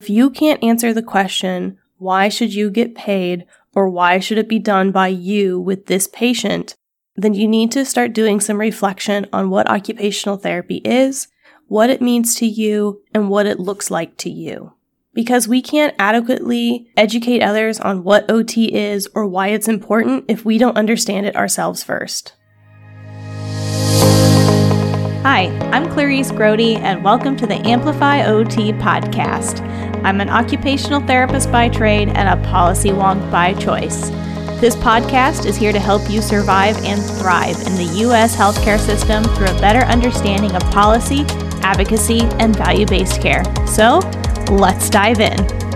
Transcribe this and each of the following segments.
If you can't answer the question, why should you get paid or why should it be done by you with this patient, then you need to start doing some reflection on what occupational therapy is, what it means to you, and what it looks like to you. Because we can't adequately educate others on what OT is or why it's important if we don't understand it ourselves first. Hi, I'm Clarice Grote, and welcome to the Amplify OT podcast. I'm an occupational therapist by trade and a policy wonk by choice. This podcast is here to help you survive and thrive in the U.S. healthcare system through a better understanding of policy, advocacy, and value based care. So, let's dive in.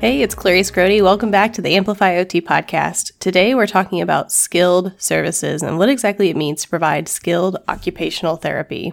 Hey, it's Clarice Grote. Welcome back to the Amplify OT podcast. Today we're talking about skilled services and what exactly it means to provide skilled occupational therapy.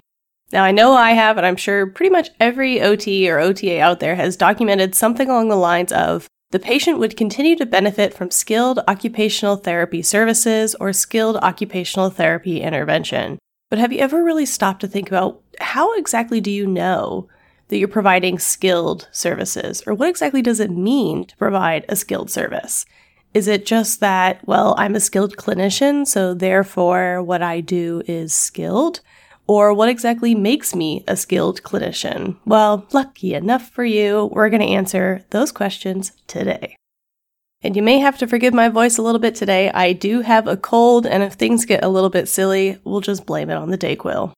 Now, I know I have, and I'm sure pretty much every OT or OTA out there has documented something along the lines of the patient would continue to benefit from skilled occupational therapy services or skilled occupational therapy intervention. But have you ever really stopped to think about how exactly do you know that you're providing skilled services? Or what exactly does it mean to provide a skilled service? Is it just that, well, I'm a skilled clinician, so therefore what I do is skilled? Or what exactly makes me a skilled clinician? Well, lucky enough for you, we're going to answer those questions today. And you may have to forgive my voice a little bit today. I do have a cold, and if things get a little bit silly, we'll just blame it on the Dayquil.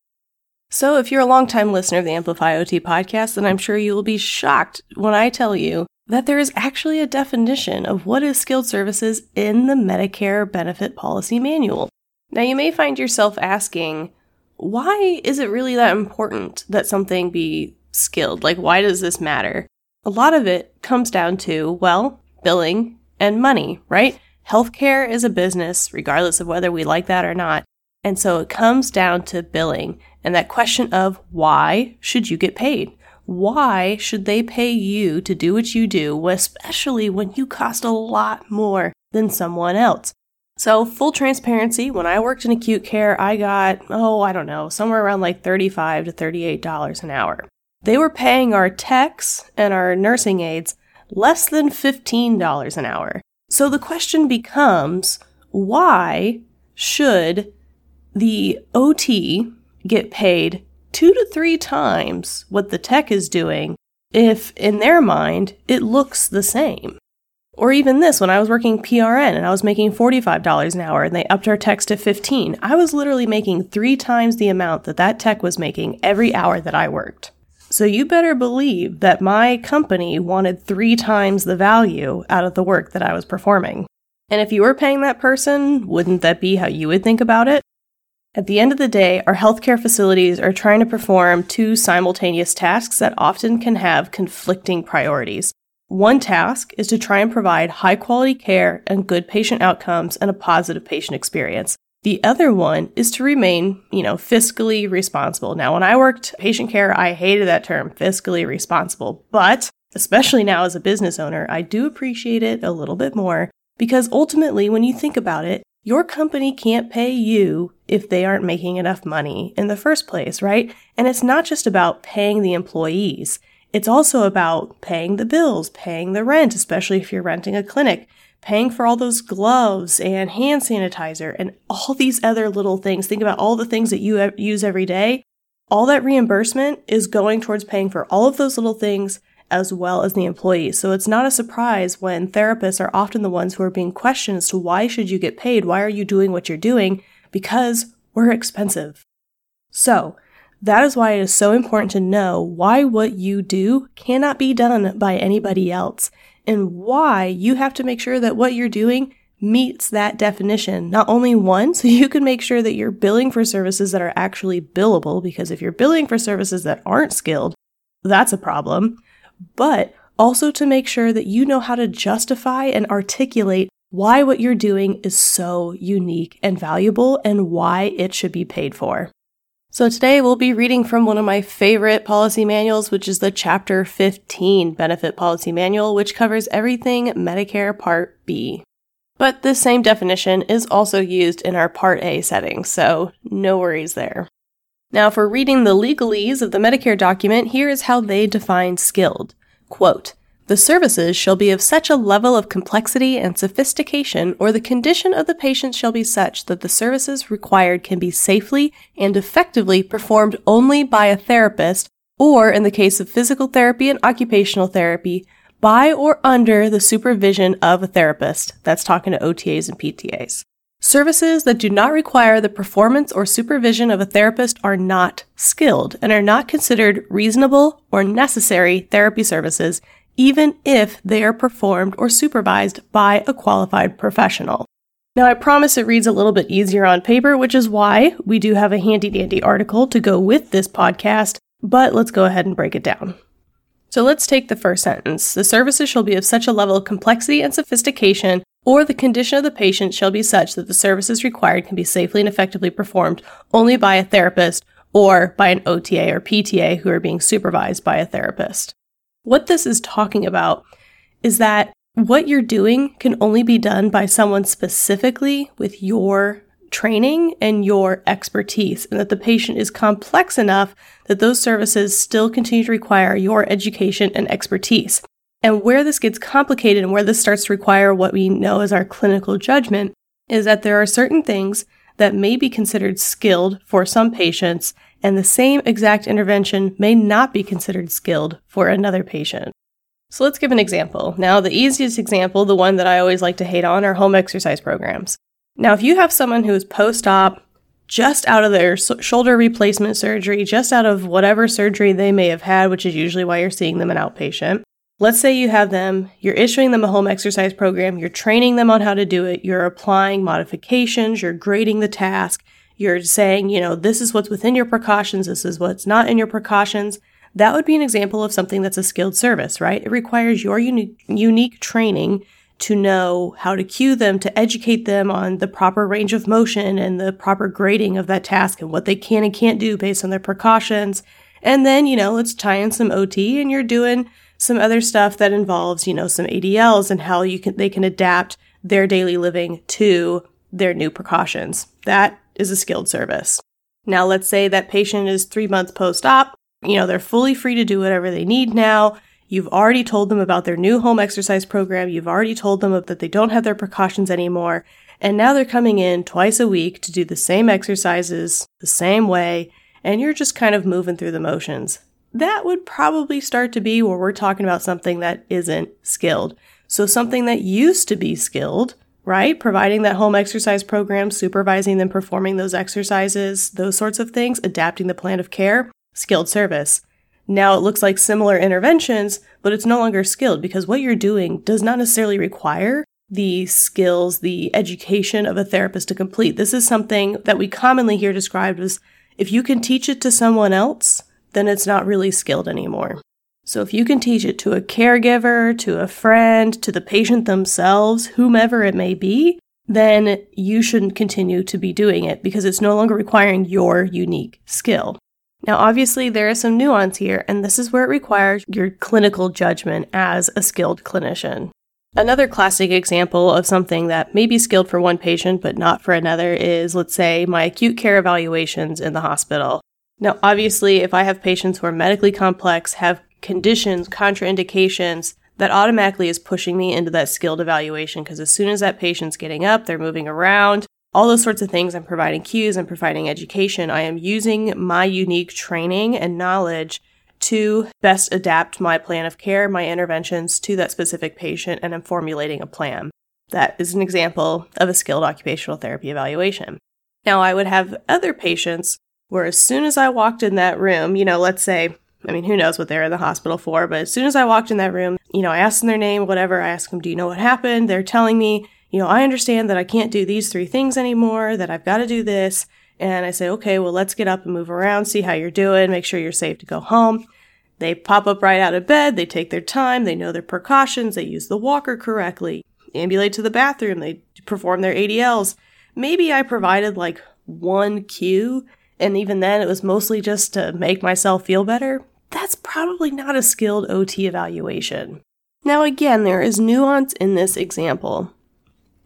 So, if you're a longtime listener of the Amplify OT podcast, then I'm sure you will be shocked when I tell you that there is actually a definition of what is skilled services in the Medicare Benefit Policy Manual. Now, you may find yourself asking, why is it really that important that something be skilled? Like, why does this matter? A lot of it comes down to, well, billing and money, right? Healthcare is a business, regardless of whether we like that or not. And so it comes down to billing and that question of why should you get paid? Why should they pay you to do what you do, especially when you cost a lot more than someone else? So, full transparency, when I worked in acute care, I got, oh, I don't know, somewhere around like 35 to $38 an hour. They were paying our techs and our nursing aides less than $15 an hour. So the question becomes why should the OT get paid two to three times what the tech is doing if, in their mind, it looks the same. Or even this, when I was working PRN and I was making $45 an hour and they upped our techs to 15, I was literally making three times the amount that that tech was making every hour that I worked. So you better believe that my company wanted three times the value out of the work that I was performing. And if you were paying that person, wouldn't that be how you would think about it? At the end of the day, our healthcare facilities are trying to perform two simultaneous tasks that often can have conflicting priorities. One task is to try and provide high quality care and good patient outcomes and a positive patient experience. The other one is to remain, you know, fiscally responsible. Now, when I worked patient care, I hated that term, fiscally responsible, but especially now as a business owner, I do appreciate it a little bit more because ultimately, when you think about it, your company can't pay you if they aren't making enough money in the first place, right? And it's not just about paying the employees. It's also about paying the bills, paying the rent, especially if you're renting a clinic, paying for all those gloves and hand sanitizer and all these other little things. Think about all the things that you use every day. All that reimbursement is going towards paying for all of those little things as well as the employees. So it's not a surprise when therapists are often the ones who are being questioned as to why should you get paid? Why are you doing what you're doing? Because we're expensive. So that is why it is so important to know why what you do cannot be done by anybody else and why you have to make sure that what you're doing meets that definition. Not only one, so you can make sure that you're billing for services that are actually billable, because if you're billing for services that aren't skilled, that's a problem but also to make sure that you know how to justify and articulate why what you're doing is so unique and valuable and why it should be paid for. So today we'll be reading from one of my favorite policy manuals, which is the Chapter 15 Benefit Policy Manual, which covers everything Medicare Part B. But this same definition is also used in our Part A setting, so no worries there. Now, for reading the legalese of the Medicare document, here is how they define skilled. Quote, the services shall be of such a level of complexity and sophistication, or the condition of the patient shall be such that the services required can be safely and effectively performed only by a therapist, or in the case of physical therapy and occupational therapy, by or under the supervision of a therapist. That's talking to OTAs and PTAs. Services that do not require the performance or supervision of a therapist are not skilled and are not considered reasonable or necessary therapy services, even if they are performed or supervised by a qualified professional. Now, I promise it reads a little bit easier on paper, which is why we do have a handy dandy article to go with this podcast, but let's go ahead and break it down. So let's take the first sentence. The services shall be of such a level of complexity and sophistication, or the condition of the patient shall be such that the services required can be safely and effectively performed only by a therapist or by an OTA or PTA who are being supervised by a therapist. What this is talking about is that what you're doing can only be done by someone specifically with your training and your expertise, and that the patient is complex enough that those services still continue to require your education and expertise. And where this gets complicated and where this starts to require what we know as our clinical judgment is that there are certain things that may be considered skilled for some patients, and the same exact intervention may not be considered skilled for another patient. So let's give an example. Now, the easiest example, the one that I always like to hate on, are home exercise programs. Now, if you have someone who is post op, just out of their shoulder replacement surgery, just out of whatever surgery they may have had, which is usually why you're seeing them an outpatient. Let's say you have them, you're issuing them a home exercise program, you're training them on how to do it, you're applying modifications, you're grading the task, you're saying, you know, this is what's within your precautions, this is what's not in your precautions. That would be an example of something that's a skilled service, right? It requires your unique, unique training to know how to cue them, to educate them on the proper range of motion and the proper grading of that task and what they can and can't do based on their precautions. And then, you know, let's tie in some OT and you're doing some other stuff that involves, you know, some ADLs and how you can, they can adapt their daily living to their new precautions. That is a skilled service. Now, let's say that patient is three months post op. You know, they're fully free to do whatever they need now. You've already told them about their new home exercise program. You've already told them that they don't have their precautions anymore. And now they're coming in twice a week to do the same exercises the same way. And you're just kind of moving through the motions. That would probably start to be where we're talking about something that isn't skilled. So something that used to be skilled, right? Providing that home exercise program, supervising them performing those exercises, those sorts of things, adapting the plan of care, skilled service. Now it looks like similar interventions, but it's no longer skilled because what you're doing does not necessarily require the skills, the education of a therapist to complete. This is something that we commonly hear described as if you can teach it to someone else, then it's not really skilled anymore. So if you can teach it to a caregiver, to a friend, to the patient themselves, whomever it may be, then you shouldn't continue to be doing it because it's no longer requiring your unique skill. Now, obviously, there is some nuance here, and this is where it requires your clinical judgment as a skilled clinician. Another classic example of something that may be skilled for one patient but not for another is, let's say, my acute care evaluations in the hospital. Now, obviously, if I have patients who are medically complex, have conditions, contraindications, that automatically is pushing me into that skilled evaluation because as soon as that patient's getting up, they're moving around, all those sorts of things. I'm providing cues, I'm providing education. I am using my unique training and knowledge to best adapt my plan of care, my interventions to that specific patient, and I'm formulating a plan. That is an example of a skilled occupational therapy evaluation. Now, I would have other patients where as soon as I walked in that room, you know, let's say, I mean, who knows what they're in the hospital for, but as soon as I walked in that room, you know, I asked them their name, whatever, I asked them, do you know what happened? They're telling me, you know, I understand that I can't do these three things anymore, that I've got to do this. And I say, okay, well, let's get up and move around, see how you're doing, make sure you're safe to go home. They pop up right out of bed, they take their time, they know their precautions, they use the walker correctly, ambulate to the bathroom, they perform their ADLs. Maybe I provided like one cue, and even then it was mostly just to make myself feel better. That's probably not a skilled OT evaluation. Now, again, there is nuance in this example.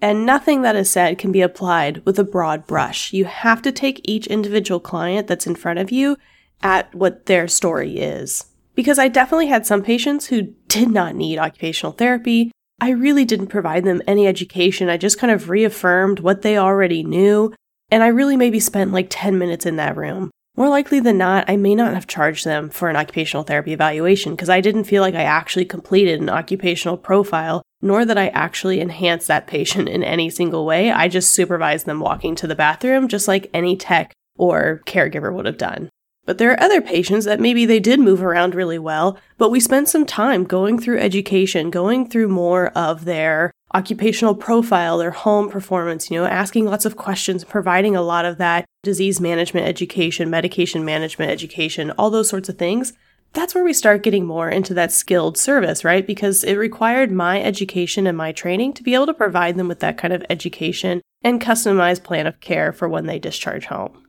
And nothing that is said can be applied with a broad brush. You have to take each individual client that's in front of you at what their story is. Because I definitely had some patients who did not need occupational therapy. I really didn't provide them any education. I just kind of reaffirmed what they already knew. And I really maybe spent like 10 minutes in that room. More likely than not, I may not have charged them for an occupational therapy evaluation because I didn't feel like I actually completed an occupational profile, nor that I actually enhanced that patient in any single way. I just supervised them walking to the bathroom just like any tech or caregiver would have done. But there are other patients that maybe they did move around really well, but we spent some time going through education, going through more of their occupational profile, their home performance, you know, asking lots of questions, providing a lot of that disease management education, medication management education, all those sorts of things. That's where we start getting more into that skilled service, right? Because it required my education and my training to be able to provide them with that kind of education and customized plan of care for when they discharge home.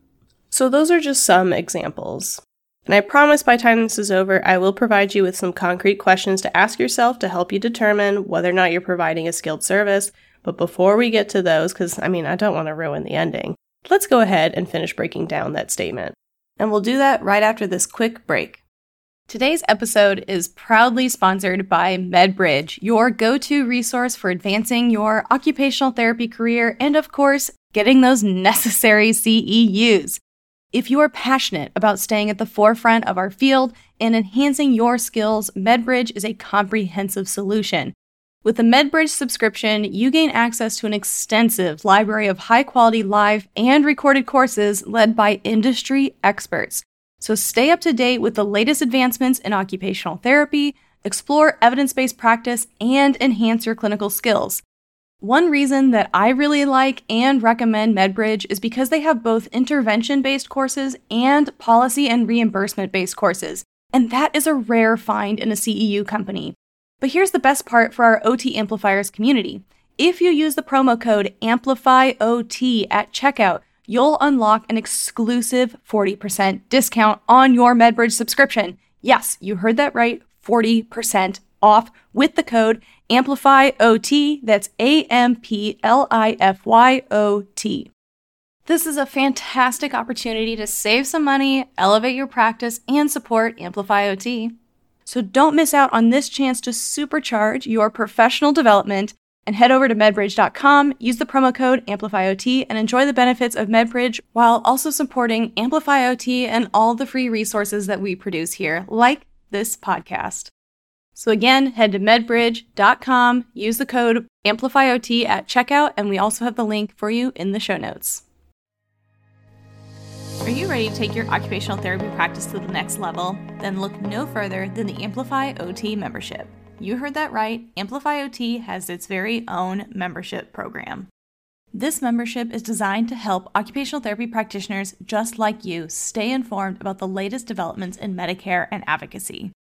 So those are just some examples. And I promise by time this is over, I will provide you with some concrete questions to ask yourself to help you determine whether or not you're providing a skilled service. But before we get to those, because I mean, I don't want to ruin the ending, let's go ahead and finish breaking down that statement. And we'll do that right after this quick break. Today's episode is proudly sponsored by MedBridge, your go to resource for advancing your occupational therapy career and, of course, getting those necessary CEUs. If you are passionate about staying at the forefront of our field and enhancing your skills, MedBridge is a comprehensive solution. With the MedBridge subscription, you gain access to an extensive library of high quality live and recorded courses led by industry experts. So stay up to date with the latest advancements in occupational therapy, explore evidence based practice, and enhance your clinical skills. One reason that I really like and recommend MedBridge is because they have both intervention based courses and policy and reimbursement based courses. And that is a rare find in a CEU company. But here's the best part for our OT Amplifiers community. If you use the promo code AMPLIFYOT at checkout, you'll unlock an exclusive 40% discount on your MedBridge subscription. Yes, you heard that right 40% off with the code Amplify OT. That's A M P L I F Y O T. This is a fantastic opportunity to save some money, elevate your practice, and support Amplify OT. So don't miss out on this chance to supercharge your professional development and head over to medbridge.com, use the promo code AmplifyOT, and enjoy the benefits of MedBridge while also supporting Amplify OT and all the free resources that we produce here, like this podcast. So again, head to medbridge.com, use the code AmplifyOT at checkout, and we also have the link for you in the show notes. Are you ready to take your occupational therapy practice to the next level? Then look no further than the Amplify OT membership. You heard that right. Amplify OT has its very own membership program. This membership is designed to help occupational therapy practitioners just like you stay informed about the latest developments in Medicare and advocacy.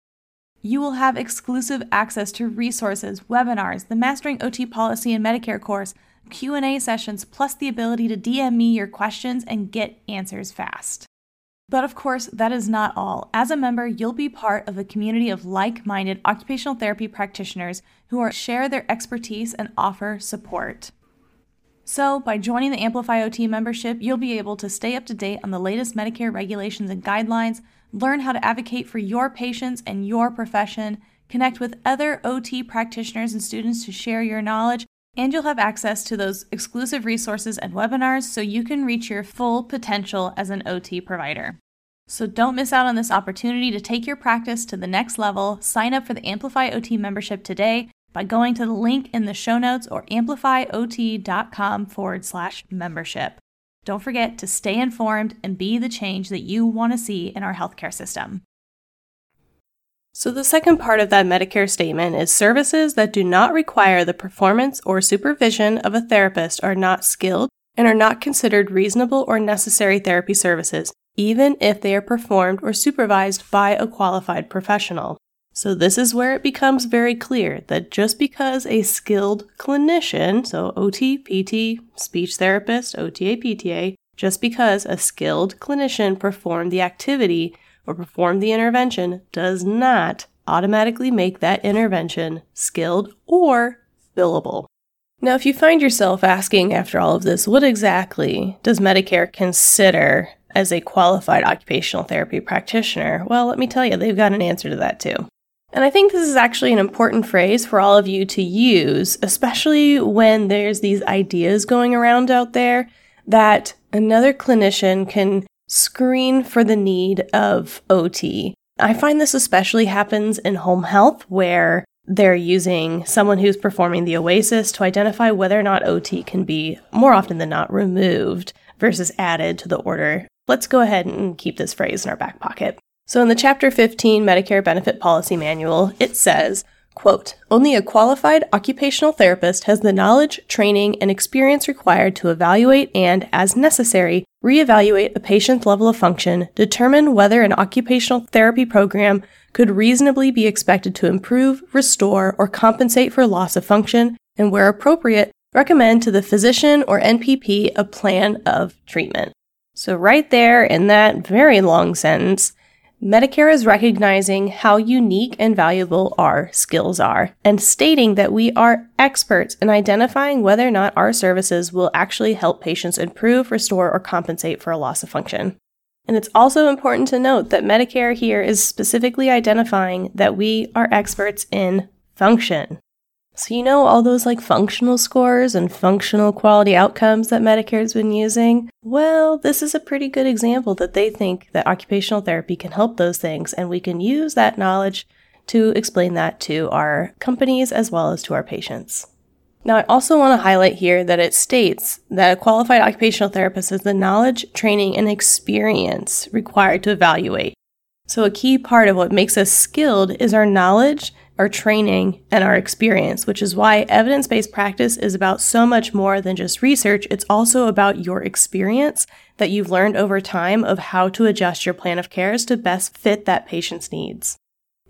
You will have exclusive access to resources, webinars, the Mastering OT Policy and Medicare course, Q&A sessions, plus the ability to DM me your questions and get answers fast. But of course, that is not all. As a member, you'll be part of a community of like-minded occupational therapy practitioners who are share their expertise and offer support. So, by joining the Amplify OT membership, you'll be able to stay up to date on the latest Medicare regulations and guidelines learn how to advocate for your patients and your profession, connect with other OT practitioners and students to share your knowledge, and you'll have access to those exclusive resources and webinars so you can reach your full potential as an OT provider. So don't miss out on this opportunity to take your practice to the next level. Sign up for the Amplify OT membership today by going to the link in the show notes or amplifyot.com forward slash membership. Don't forget to stay informed and be the change that you want to see in our healthcare system. So, the second part of that Medicare statement is services that do not require the performance or supervision of a therapist are not skilled and are not considered reasonable or necessary therapy services, even if they are performed or supervised by a qualified professional. So, this is where it becomes very clear that just because a skilled clinician, so OT, PT, speech therapist, OTA, PTA, just because a skilled clinician performed the activity or performed the intervention does not automatically make that intervention skilled or billable. Now, if you find yourself asking after all of this, what exactly does Medicare consider as a qualified occupational therapy practitioner? Well, let me tell you, they've got an answer to that too. And I think this is actually an important phrase for all of you to use, especially when there's these ideas going around out there that another clinician can screen for the need of OT. I find this especially happens in home health where they're using someone who's performing the OASIS to identify whether or not OT can be more often than not removed versus added to the order. Let's go ahead and keep this phrase in our back pocket. So in the Chapter 15 Medicare Benefit Policy Manual, it says, quote, only a qualified occupational therapist has the knowledge, training, and experience required to evaluate and, as necessary, reevaluate a patient's level of function, determine whether an occupational therapy program could reasonably be expected to improve, restore, or compensate for loss of function, and where appropriate, recommend to the physician or NPP a plan of treatment. So, right there in that very long sentence, Medicare is recognizing how unique and valuable our skills are and stating that we are experts in identifying whether or not our services will actually help patients improve, restore, or compensate for a loss of function. And it's also important to note that Medicare here is specifically identifying that we are experts in function. So, you know, all those like functional scores and functional quality outcomes that Medicare's been using? Well, this is a pretty good example that they think that occupational therapy can help those things, and we can use that knowledge to explain that to our companies as well as to our patients. Now, I also want to highlight here that it states that a qualified occupational therapist has the knowledge, training, and experience required to evaluate. So, a key part of what makes us skilled is our knowledge, our training, and our experience, which is why evidence based practice is about so much more than just research. It's also about your experience that you've learned over time of how to adjust your plan of cares to best fit that patient's needs.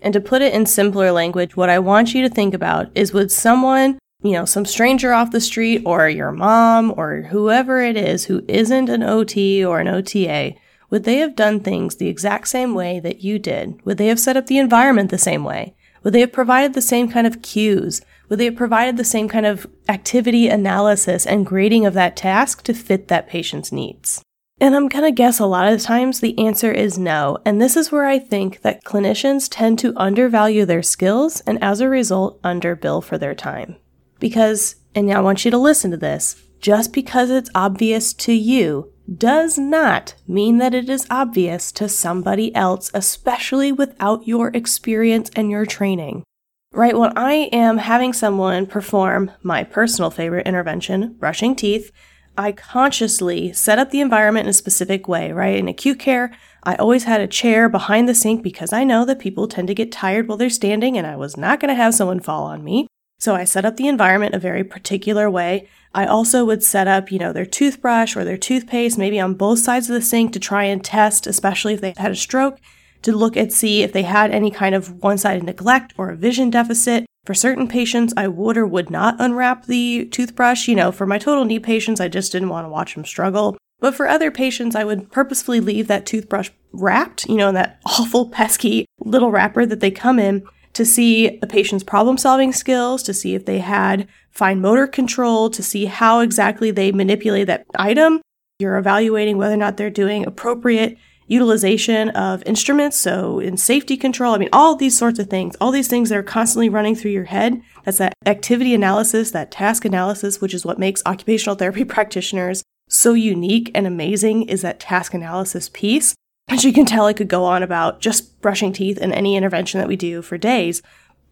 And to put it in simpler language, what I want you to think about is would someone you know, some stranger off the street or your mom or whoever it is who isn't an OT or an OTA, would they have done things the exact same way that you did? Would they have set up the environment the same way? Would they have provided the same kind of cues? Would they have provided the same kind of activity analysis and grading of that task to fit that patient's needs? And I'm going to guess a lot of times the answer is no. And this is where I think that clinicians tend to undervalue their skills and as a result, underbill for their time. Because, and I want you to listen to this, just because it's obvious to you does not mean that it is obvious to somebody else, especially without your experience and your training. Right, when I am having someone perform my personal favorite intervention, brushing teeth, I consciously set up the environment in a specific way, right? In acute care, I always had a chair behind the sink because I know that people tend to get tired while they're standing and I was not going to have someone fall on me. So I set up the environment a very particular way. I also would set up, you know, their toothbrush or their toothpaste maybe on both sides of the sink to try and test, especially if they had a stroke, to look and see if they had any kind of one-sided neglect or a vision deficit. For certain patients, I would or would not unwrap the toothbrush. You know, for my total knee patients, I just didn't want to watch them struggle. But for other patients, I would purposefully leave that toothbrush wrapped, you know, in that awful, pesky little wrapper that they come in to see a patient's problem solving skills, to see if they had fine motor control, to see how exactly they manipulate that item. You're evaluating whether or not they're doing appropriate utilization of instruments. So in safety control, I mean, all these sorts of things, all these things that are constantly running through your head. That's that activity analysis, that task analysis, which is what makes occupational therapy practitioners so unique and amazing is that task analysis piece. As you can tell, I could go on about just brushing teeth and any intervention that we do for days.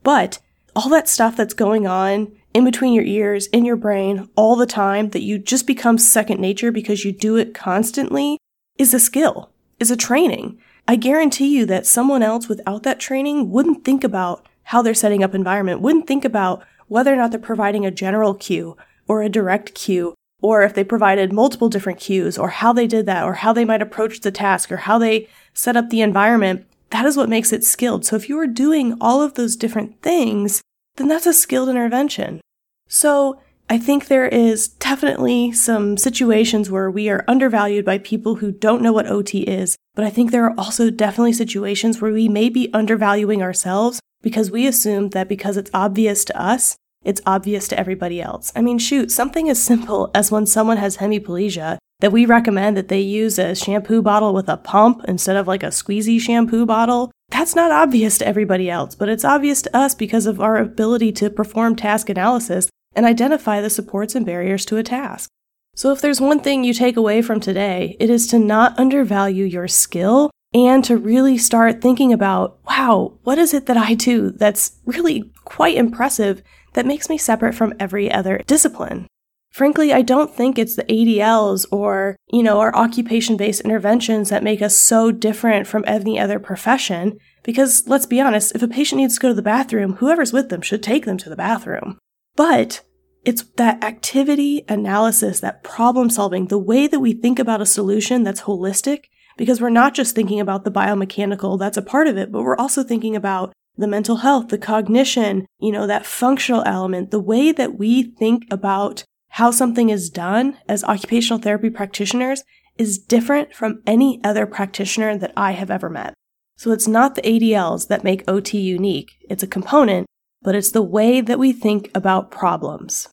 But all that stuff that's going on in between your ears, in your brain, all the time, that you just become second nature because you do it constantly, is a skill, is a training. I guarantee you that someone else without that training wouldn't think about how they're setting up environment, wouldn't think about whether or not they're providing a general cue or a direct cue or if they provided multiple different cues, or how they did that, or how they might approach the task, or how they set up the environment, that is what makes it skilled. So if you are doing all of those different things, then that's a skilled intervention. So I think there is definitely some situations where we are undervalued by people who don't know what OT is, but I think there are also definitely situations where we may be undervaluing ourselves because we assume that because it's obvious to us, it's obvious to everybody else. I mean, shoot, something as simple as when someone has hemiplegia that we recommend that they use a shampoo bottle with a pump instead of like a squeezy shampoo bottle. That's not obvious to everybody else, but it's obvious to us because of our ability to perform task analysis and identify the supports and barriers to a task. So, if there's one thing you take away from today, it is to not undervalue your skill and to really start thinking about, wow, what is it that I do that's really quite impressive that makes me separate from every other discipline? Frankly, I don't think it's the ADLs or, you know, our occupation based interventions that make us so different from any other profession. Because let's be honest, if a patient needs to go to the bathroom, whoever's with them should take them to the bathroom. But it's that activity analysis, that problem solving, the way that we think about a solution that's holistic, because we're not just thinking about the biomechanical, that's a part of it, but we're also thinking about the mental health, the cognition, you know, that functional element, the way that we think about how something is done as occupational therapy practitioners is different from any other practitioner that I have ever met. So it's not the ADLs that make OT unique. It's a component, but it's the way that we think about problems.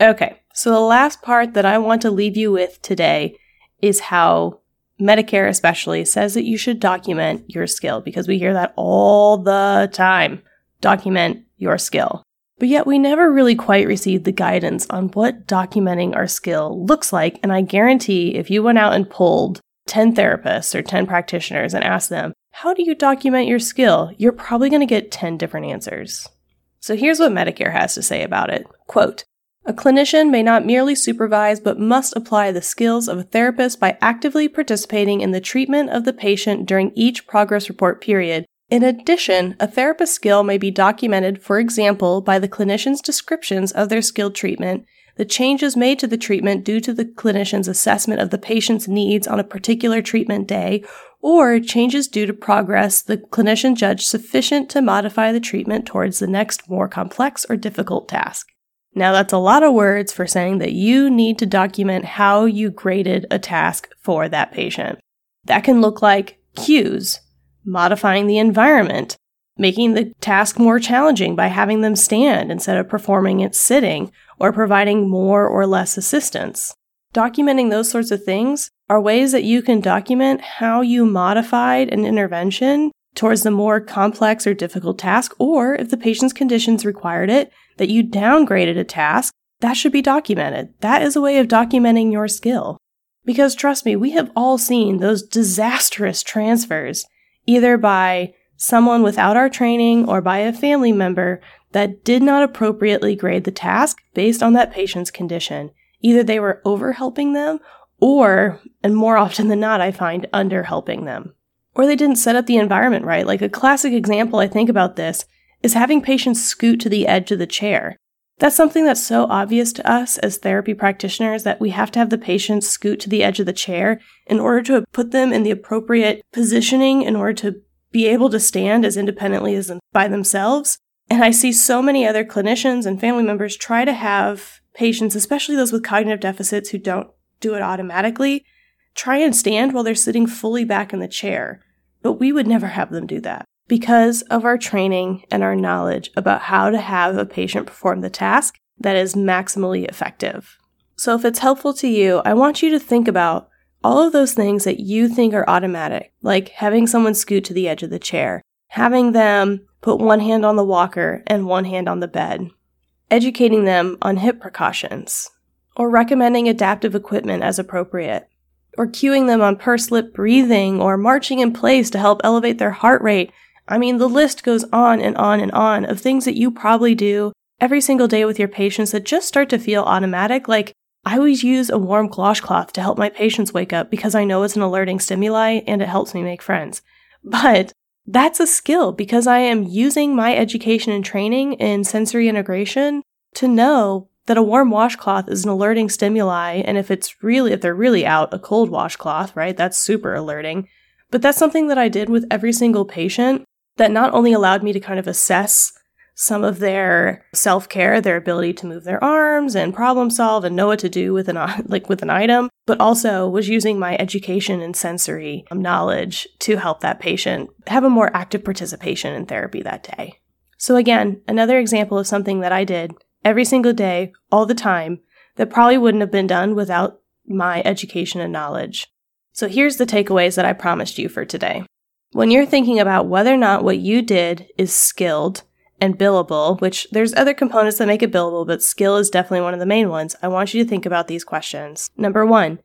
Okay, so the last part that I want to leave you with today is how Medicare, especially, says that you should document your skill because we hear that all the time. Document your skill. But yet we never really quite received the guidance on what documenting our skill looks like. And I guarantee if you went out and pulled 10 therapists or 10 practitioners and asked them, how do you document your skill? You're probably going to get 10 different answers. So here's what Medicare has to say about it. Quote, a clinician may not merely supervise but must apply the skills of a therapist by actively participating in the treatment of the patient during each progress report period in addition, a therapist's skill may be documented, for example, by the clinician's descriptions of their skilled treatment, the changes made to the treatment due to the clinician's assessment of the patient's needs on a particular treatment day, or changes due to progress the clinician judged sufficient to modify the treatment towards the next more complex or difficult task. Now, that's a lot of words for saying that you need to document how you graded a task for that patient. That can look like cues, modifying the environment, making the task more challenging by having them stand instead of performing it sitting, or providing more or less assistance. Documenting those sorts of things are ways that you can document how you modified an intervention towards the more complex or difficult task, or if the patient's conditions required it, that you downgraded a task, that should be documented. That is a way of documenting your skill. Because trust me, we have all seen those disastrous transfers either by someone without our training or by a family member that did not appropriately grade the task based on that patient's condition. Either they were over helping them or, and more often than not, I find under helping them. Or they didn't set up the environment right. Like a classic example I think about this is having patients scoot to the edge of the chair. That's something that's so obvious to us as therapy practitioners that we have to have the patients scoot to the edge of the chair in order to put them in the appropriate positioning in order to be able to stand as independently as by themselves. And I see so many other clinicians and family members try to have patients, especially those with cognitive deficits who don't do it automatically, try and stand while they're sitting fully back in the chair. But we would never have them do that because of our training and our knowledge about how to have a patient perform the task that is maximally effective. So, if it's helpful to you, I want you to think about all of those things that you think are automatic, like having someone scoot to the edge of the chair, having them put one hand on the walker and one hand on the bed, educating them on hip precautions, or recommending adaptive equipment as appropriate, or cueing them on pursed lip breathing or marching in place to help elevate their heart rate I mean, the list goes on and on and on of things that you probably do every single day with your patients that just start to feel automatic. Like, I always use a warm washcloth to help my patients wake up because I know it's an alerting stimuli and it helps me make friends. But that's a skill because I am using my education and training in sensory integration to know that a warm washcloth is an alerting stimuli. And if it's really, if they're really out, a cold washcloth, right? That's super alerting. But that's something that I did with every single patient that not only allowed me to kind of assess some of their self-care, their ability to move their arms and problem solve and know what to do with an like with an item, but also was using my education and sensory knowledge to help that patient have a more active participation in therapy that day. So again, another example of something that I did every single day, all the time, that probably wouldn't have been done without my education and knowledge. So here's the takeaways that I promised you for today. When you're thinking about whether or not what you did is skilled and billable, which there's other components that make it billable, but skill is definitely one of the main ones, I want you to think about these questions. Number one,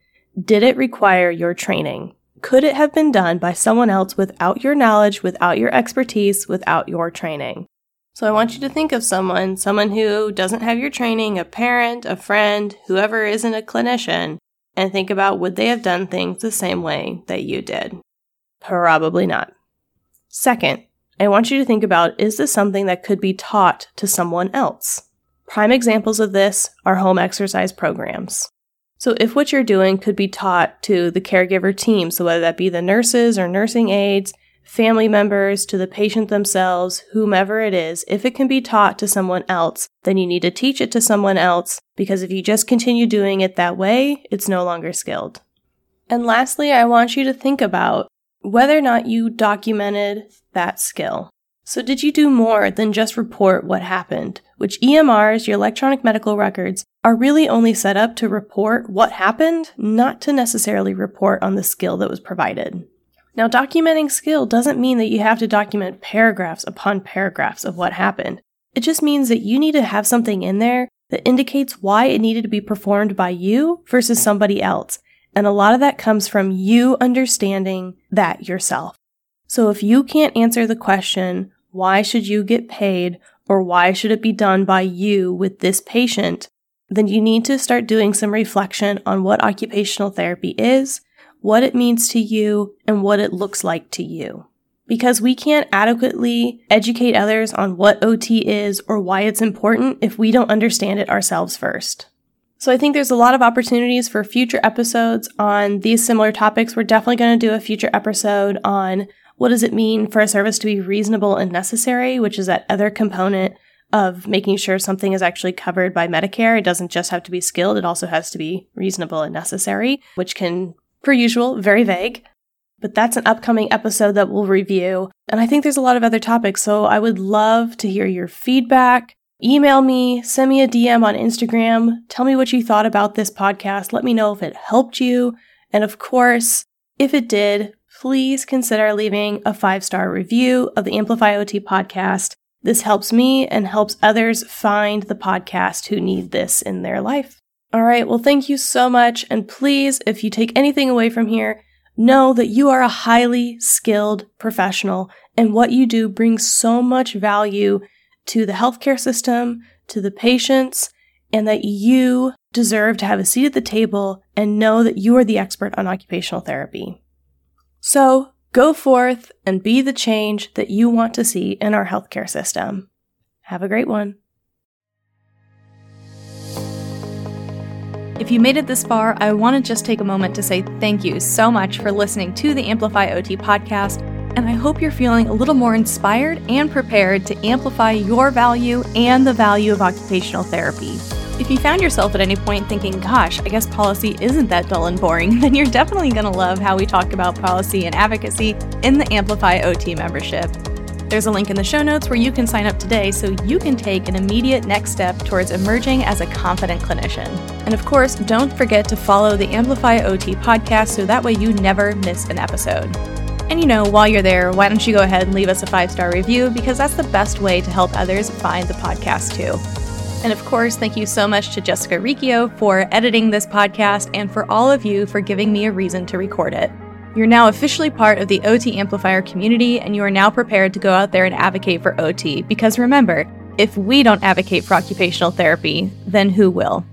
did it require your training? Could it have been done by someone else without your knowledge, without your expertise, without your training? So I want you to think of someone, someone who doesn't have your training, a parent, a friend, whoever isn't a clinician, and think about would they have done things the same way that you did? Probably not. Second, I want you to think about is this something that could be taught to someone else? Prime examples of this are home exercise programs. So, if what you're doing could be taught to the caregiver team, so whether that be the nurses or nursing aides, family members, to the patient themselves, whomever it is, if it can be taught to someone else, then you need to teach it to someone else because if you just continue doing it that way, it's no longer skilled. And lastly, I want you to think about whether or not you documented that skill. So, did you do more than just report what happened? Which EMRs, your electronic medical records, are really only set up to report what happened, not to necessarily report on the skill that was provided. Now, documenting skill doesn't mean that you have to document paragraphs upon paragraphs of what happened. It just means that you need to have something in there that indicates why it needed to be performed by you versus somebody else. And a lot of that comes from you understanding that yourself. So if you can't answer the question, why should you get paid or why should it be done by you with this patient, then you need to start doing some reflection on what occupational therapy is what it means to you, and what it looks like to you. Because we can't adequately educate others on what OT is or why it's important if we don't understand it ourselves first. So I think there's a lot of opportunities for future episodes on these similar topics. We're definitely going to do a future episode on what does it mean for a service to be reasonable and necessary, which is that other component of making sure something is actually covered by Medicare. It doesn't just have to be skilled, it also has to be reasonable and necessary, which can per usual, very vague. But that's an upcoming episode that we'll review. And I think there's a lot of other topics, so I would love to hear your feedback. Email me, send me a DM on Instagram, tell me what you thought about this podcast, let me know if it helped you. And of course, if it did, please consider leaving a five star review of the Amplify OT podcast. This helps me and helps others find the podcast who need this in their life. All right, well, thank you so much. And please, if you take anything away from here, know that you are a highly skilled professional and what you do brings so much value to the healthcare system, to the patients, and that you deserve to have a seat at the table and know that you are the expert on occupational therapy. So go forth and be the change that you want to see in our healthcare system. Have a great one. If you made it this far, I want to just take a moment to say thank you so much for listening to the Amplify OT podcast, and I hope you're feeling a little more inspired and prepared to amplify your value and the value of occupational therapy. If you found yourself at any point thinking, gosh, I guess policy isn't that dull and boring, then you're definitely going to love how we talk about policy and advocacy in the Amplify OT membership. There's a link in the show notes where you can sign up today so you can take an immediate next step towards emerging as a confident clinician. And of course, don't forget to follow the Amplify OT podcast so that way you never miss an episode. And you know, while you're there, why don't you go ahead and leave us a five star review because that's the best way to help others find the podcast too. And of course, thank you so much to Jessica Riccio for editing this podcast and for all of you for giving me a reason to record it. You're now officially part of the OT Amplifier community, and you are now prepared to go out there and advocate for OT. Because remember, if we don't advocate for occupational therapy, then who will?